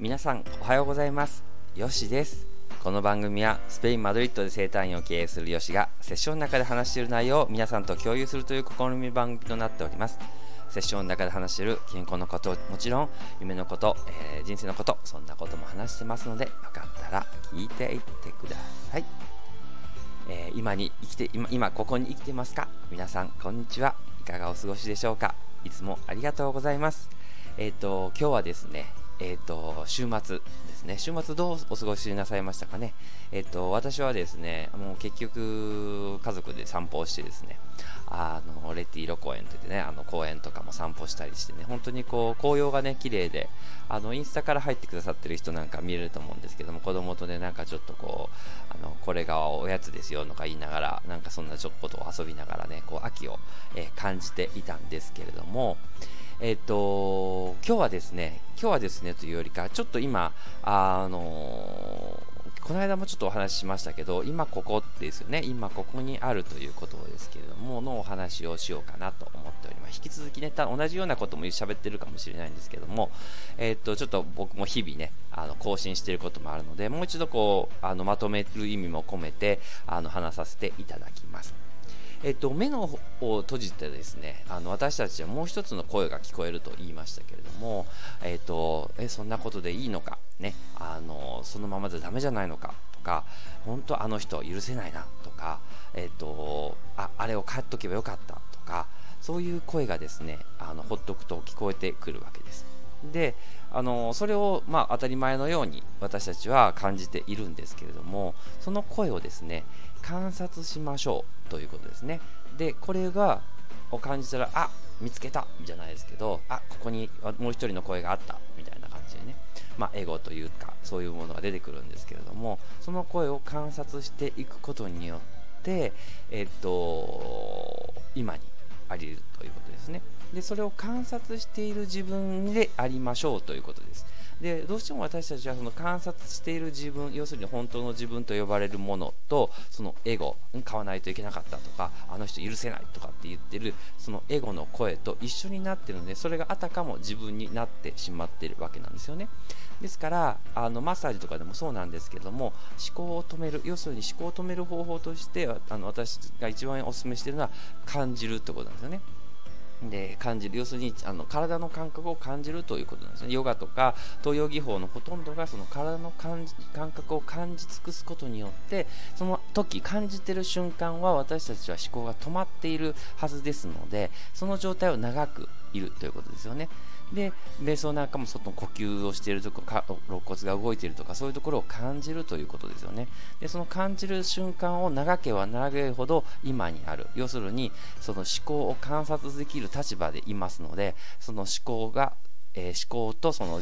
皆さんおはようございます。よしです。この番組はスペイン・マドリッドで生誕院を経営するよしがセッションの中で話している内容を皆さんと共有するという試み番組となっております。セッションの中で話している健康のこともちろん夢のこと、えー、人生のことそんなことも話してますのでよかったら聞いていってください、えー、今に生きて今今ここに生きてますか？皆さんこんにちは。いかがお過ごしでしょうか？いつもありがとうございます。えっ、ー、と今日はですねえっ、ー、と、週末ですね。週末どうお過ごしなさいましたかね。えっ、ー、と、私はですね、もう結局、家族で散歩をしてですね、あの、レティーロ公園といってね、あの、公園とかも散歩したりしてね、本当にこう、紅葉がね、綺麗で、あの、インスタから入ってくださってる人なんか見れると思うんですけども、子供とね、なんかちょっとこう、あの、これがおやつですよとか言いながら、なんかそんなちょっこと遊びながらね、こう、秋を、えー、感じていたんですけれども、えっ、と、今日はですね、今日はですねというよりか、ちょっと今、あのこの間もちょっとお話ししましたけど、今ここですよね、今ここにあるということですけれども、のお話をしようかなと思っております。引き続きね、同じようなことも喋ってるかもしれないんですけども、えっ、と、ちょっと僕も日々ね、あの更新していることもあるので、もう一度こう、あのまとめる意味も込めて、あの話させていただきます。えっと、目のを閉じてですねあの私たちはもう一つの声が聞こえると言いましたけれども、えっと、えそんなことでいいのか、ね、あのそのままじゃダメじゃないのかとか本当あの人許せないなとか、えっと、ああれを帰っとけばよかったとかそういう声がですねあのほっとくと聞こえてくるわけです。であのそれを、まあ、当たり前のように私たちは感じているんですけれどもその声をですね観察しましょうということですね。で、これが、を感じたら、あ見つけたじゃないですけど、あここにもう一人の声があったみたいな感じでね、まあ、エゴというか、そういうものが出てくるんですけれども、その声を観察していくことによって、えっと、今にありるということですね。で、それを観察している自分でありましょうということです。でどうしても私たちはその観察している自分要するに本当の自分と呼ばれるものとそのエゴ買わないといけなかったとかあの人許せないとかって言ってるそのエゴの声と一緒になってるのでそれがあたかも自分になってしまってるわけなんですよね。ですからあのマッサージとかでもそうなんですけども思考を止める要するに思考を止める方法としてあの私が一番お勧めしているのは感じるってことなんですよね。で感じる。要するにあの体の感覚を感じるということなんですね。ヨガとか東洋技法のほとんどがその体の感覚を感じ尽くすことによってその時感じてる瞬間は私たちは思考が止まっているはずですのでその状態を長くいるということですよね。で瞑想なんかも外の呼吸をしているとか肋骨が動いているとかそういうところを感じるということですよねでその感じる瞬間を長ければ長いほど今にある要するにその思考を観察できる立場でいますのでその思考がえー、思考とその、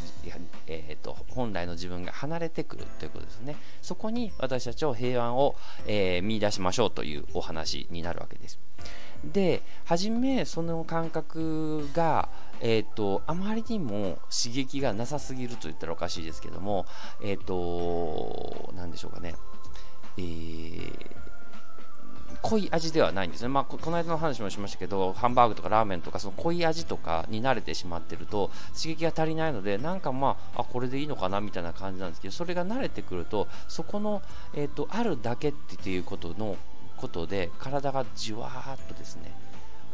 えーと、本来の自分が離れてくるということですね。そこに私たちを平安を、えー、見出しましょうというお話になるわけです。で、初めその感覚が、えーと、あまりにも刺激がなさすぎると言ったらおかしいですけども、えっ、ー、と、なんでしょうかね、えー、濃い味ではないんですね、まあ、この間の話もしましたけど、ハンバーグとかラーメンとか、その濃い味とかに慣れてしまってると、刺激が足りないので、なんかまあ、あこれでいいのかなみたいな感じなんですけど、それが慣れてくると、そこの、えーと、あるだけっていうことのことで、体がじわーっとですね、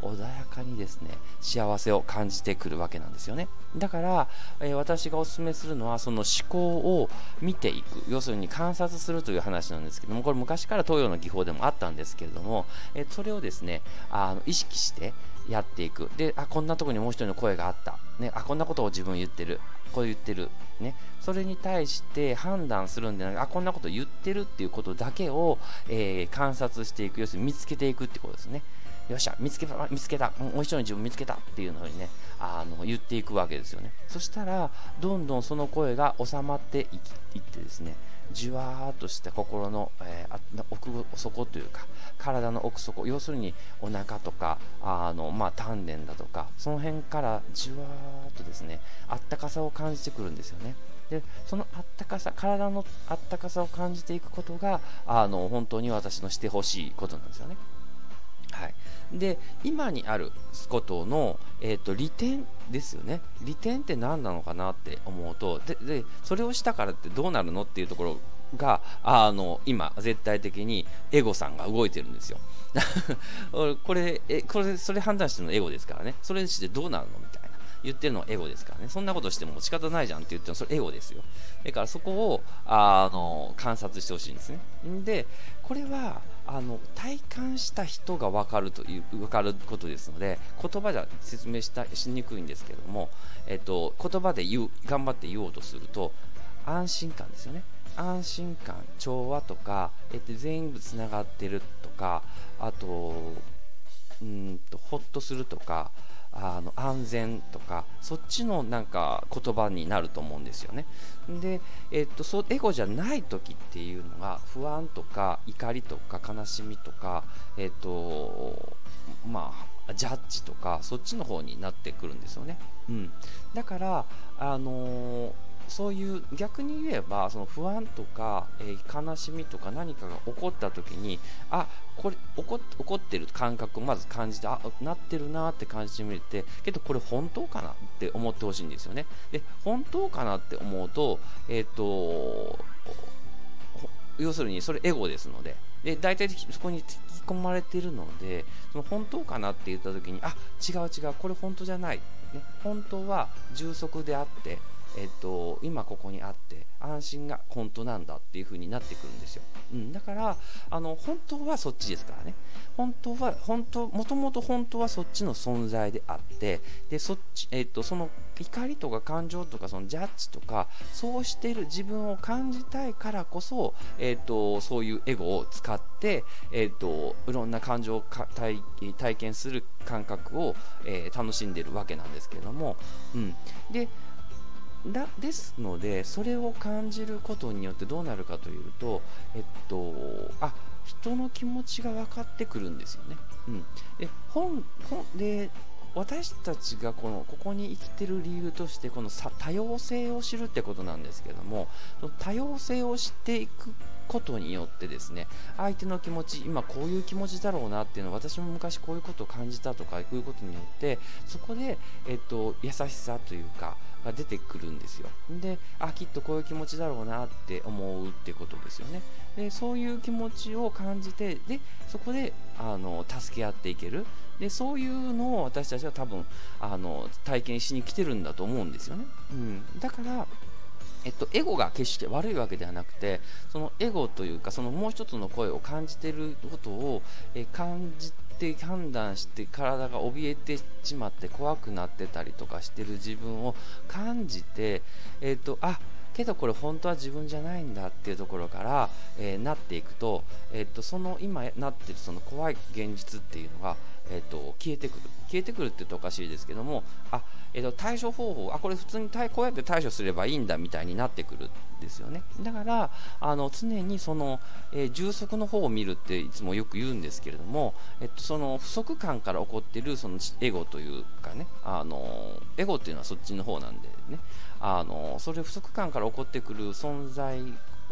穏やかにですね幸せを感じてくるわけなんですよね。だから、えー、私がお勧めするのはその思考を見ていく。要するに観察するという話なんですけどもこれ昔から東洋の技法でもあったんですけれども、えー、それをですねあの意識してやっていく。であこんなとこにもう一人の声があった、ね、あこんなことを自分言ってる。こう言ってる、ね、それに対して判断するんでなくあこんなこと言ってるっていうことだけを、えー、観察していく。要するに見つけていくってことですね。よっしゃ見つけた見つけた。もう一人の自分見つけたっていうのにねあの言っていくわけですよね。そしたらどんどんその声が収まっていいってですね。じわーっとした心の、えー、奥底というか体の奥底要するにお腹とかあの、まあ、丹田だとかその辺からじわーっとですねあったかさを感じてくるんですよね。でそのあったかさ体のあったかさを感じていくことがあの本当に私のしてほしいことなんですよね。はい。で今にあることの、えーと、利点ですよね。利点って何なのかなって思うとででそれをしたからってどうなるのっていうところがあの今絶対的にエゴさんが動いてるんですよ。これえこれそれ判断してるのエゴですからね。それにしてどうなるのみたいな。言ってるのはエゴですからね。そんなことしても仕方ないじゃんって言ってるのそれエゴですよ。だからそこをあの観察してほしいんですね。でこれはあの体感した人が分かるという分かることですので言葉じゃ説明したしにくいんですけども、えっと、言葉で言う頑張って言おうとすると安心感ですよね。安心感調和とか、えっと、全部つながってるとかあとうんとほっとするとかあの安全とかそっちのなんか言葉になると思うんですよね。で、えっと、そうエゴじゃない時っていうのが不安とか怒りとか悲しみとか、えっとまあ、ジャッジとかそっちの方になってくるんですよね。うん、だから、あのーそういう逆に言えばその不安とか、えー、悲しみとか何かが起こった時にあこれ起こ起こってる感覚をまず感じてあなってるなって感じてみてけどこれ本当かなって思ってほしいんですよね。で本当かなって思うとえっ、ー、と要するにそれエゴですので。で大体そこに引き込まれているのでその本当かなって言った時にあ違う違うこれ本当じゃない、ね、本当は充足であってえっと、今ここにあって安心が本当なんだっていう風になってくるんですよ、うん、だからあの本当はそっちですからね。本当は本当もともと本当はそっちの存在であってでそっち、えっと、その怒りとか感情とかそのジャッジとかそうしている自分を感じたいからこそ、えっと、そういうエゴを使って、えっと、いろんな感情を体体験する感覚を、えー、楽しんでるわけなんですけれども、うん、でだですのでそれを感じることによってどうなるかというと、えっと、あ人の気持ちが分かってくるんですよね。うん、で本本で私たちがこのここに生きてる理由としてこの多様性を知るってことなんですけども多様性を知っていくことによってですね相手の気持ち今こういう気持ちだろうなっていうのを私も昔こういうことを感じたとかいうことによってそこで、えっと、優しさというかが出てくるんですよ。であきっとこういう気持ちだろうなって思うってことですよね。でそういう気持ちを感じてでそこであの助け合っていける。でそういうのを私たちは多分あの体験しに来てるんだと思うんですよね、うん、だからえっと、エゴが決して悪いわけではなくてそのエゴというかそのもう一つの声を感じていることを、え感じて判断して体が怯えてしまって怖くなってたりとかしてる自分を感じて、えーと、あけどこれ本当は自分じゃないんだっていうところから、えー、なっていくと,、えーと、その今なってるその怖い現実っていうのが、えーと消えてくる。消えてくるって言うとおかしいですけどもあえーと、対処方法あこれ普通にこうやって対処すればいいんだみたいになってくるんですよね。だからあの常にその、えー、充足の方を見るっていつもよく言うんですけれども、えっと、その不足感から起こってるそのエゴというかねあのエゴっていうのはそっちの方なんでね。あのそれ不足感から起こってくる存在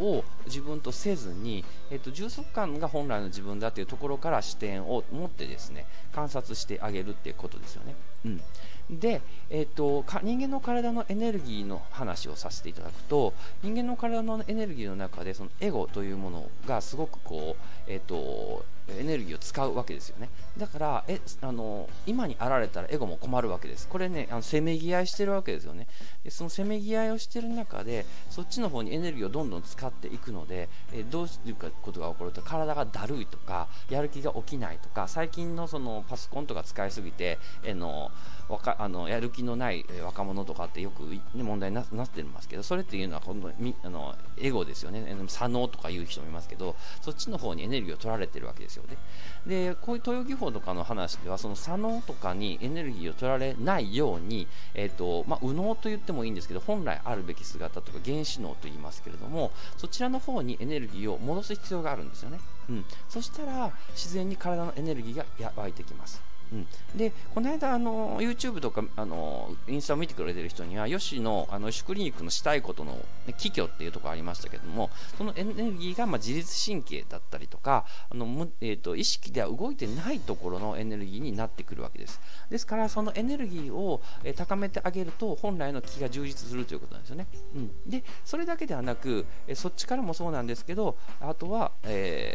を自分とせずに、えっと、充足感が本来の自分だというところから視点を持ってですね観察してあげるっていうことですよね。うん、で、えーと、人間の体のエネルギーの話をさせていただくと人間の体のエネルギーの中でそのエゴというものがすごくこう、えーとエネルギーを使うわけですよね。だからえあの今にあられたらエゴも困るわけです。これねあのせめぎ合いしてるわけですよね。でそのせめぎ合いをしてる中でそっちの方にエネルギーをどんどん使っていくのでえどういうことが起こると体がだるいとかやる気が起きないとか最近のそのパソコンとか使いすぎてえのかあのやる気のない若者とかってよく、ね、問題になってますけどそれっていうのは本当にあのエゴですよね。左脳とかいう人もいますけどそっちの方にエネルギーを取られてるわけですですよね。でこういう豊技法とかの話ではその左脳とかにエネルギーを取られないように、えーとまあ、右脳と言ってもいいんですけど本来あるべき姿とか原子脳と言いますけれどもそちらの方にエネルギーを戻す必要があるんですよね、うん、そしたら自然に体のエネルギーが湧いてきます。うん、でこの間あの YouTube とかあのインスタを見てくれてる人にはヨシのあのヨシクリニックのしたいことの、ね、気虚っていうところありましたけどもそのエネルギーがまあ自律神経だったりとかあの、えーと、意識では動いてないところのエネルギーになってくるわけです。ですからそのエネルギーを、え高めてあげると本来の気が充実するということなんですよね、うん、でそれだけではなく、えそっちからもそうなんですけどあとは、え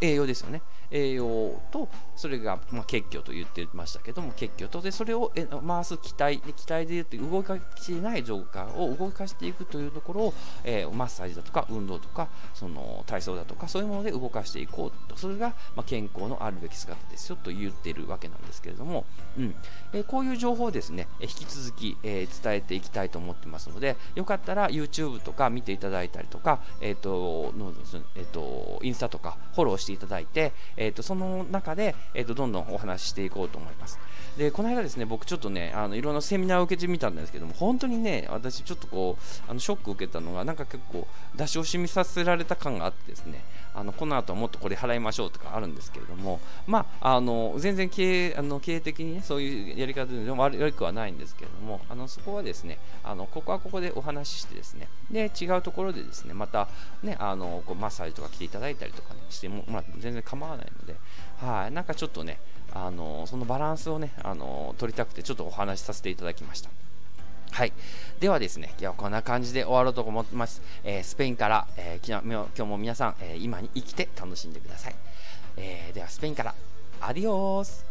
ー、栄養ですよね。栄養とそれが、まあ、結局と言ってましたけども結局とでそれを回す機体機体で言って動かしてない状態を動かしていくというところを、えー、マッサージだとか運動とかその体操だとかそういうもので動かしていこうとそれが、まあ、健康のあるべき姿ですよと言っているわけなんですけれども、うん。えー、こういう情報をですね引き続き、えー、伝えていきたいと思ってますのでよかったら YouTube とか見ていただいたりとか、えーとのえーと、インスタとかフォローしていただいて、えーと、その中で、えーと、どんどんお話ししていこうと思います。でこの間ですね僕ちょっとねあのいろんなセミナーを受けてみたんですけども本当にね私ちょっとこうあのショックを受けたのがなんか結構出し惜しみさせられた感があってですねあのこの後はもっとこれ払いましょうとかあるんですけれどもまああの全然経営あの経営的にねそういうやり方で悪くはないんですけれどもあのそこはですねあのここはここでお話ししてですねで違うところでですねまたねあのこうマッサージとか来ていただいたりとか、ね、しても、まあ、全然構わないのではいなんかちょっとねあのそのバランスをね、あの取りたくてちょっとお話しさせていただきました。はい。ではですね、今日はこんな感じで終わろうと思ってます。えー、スペインから、えー、今日も皆さん、えー、今に生きて楽しんでください。えー、ではスペインから、アディオース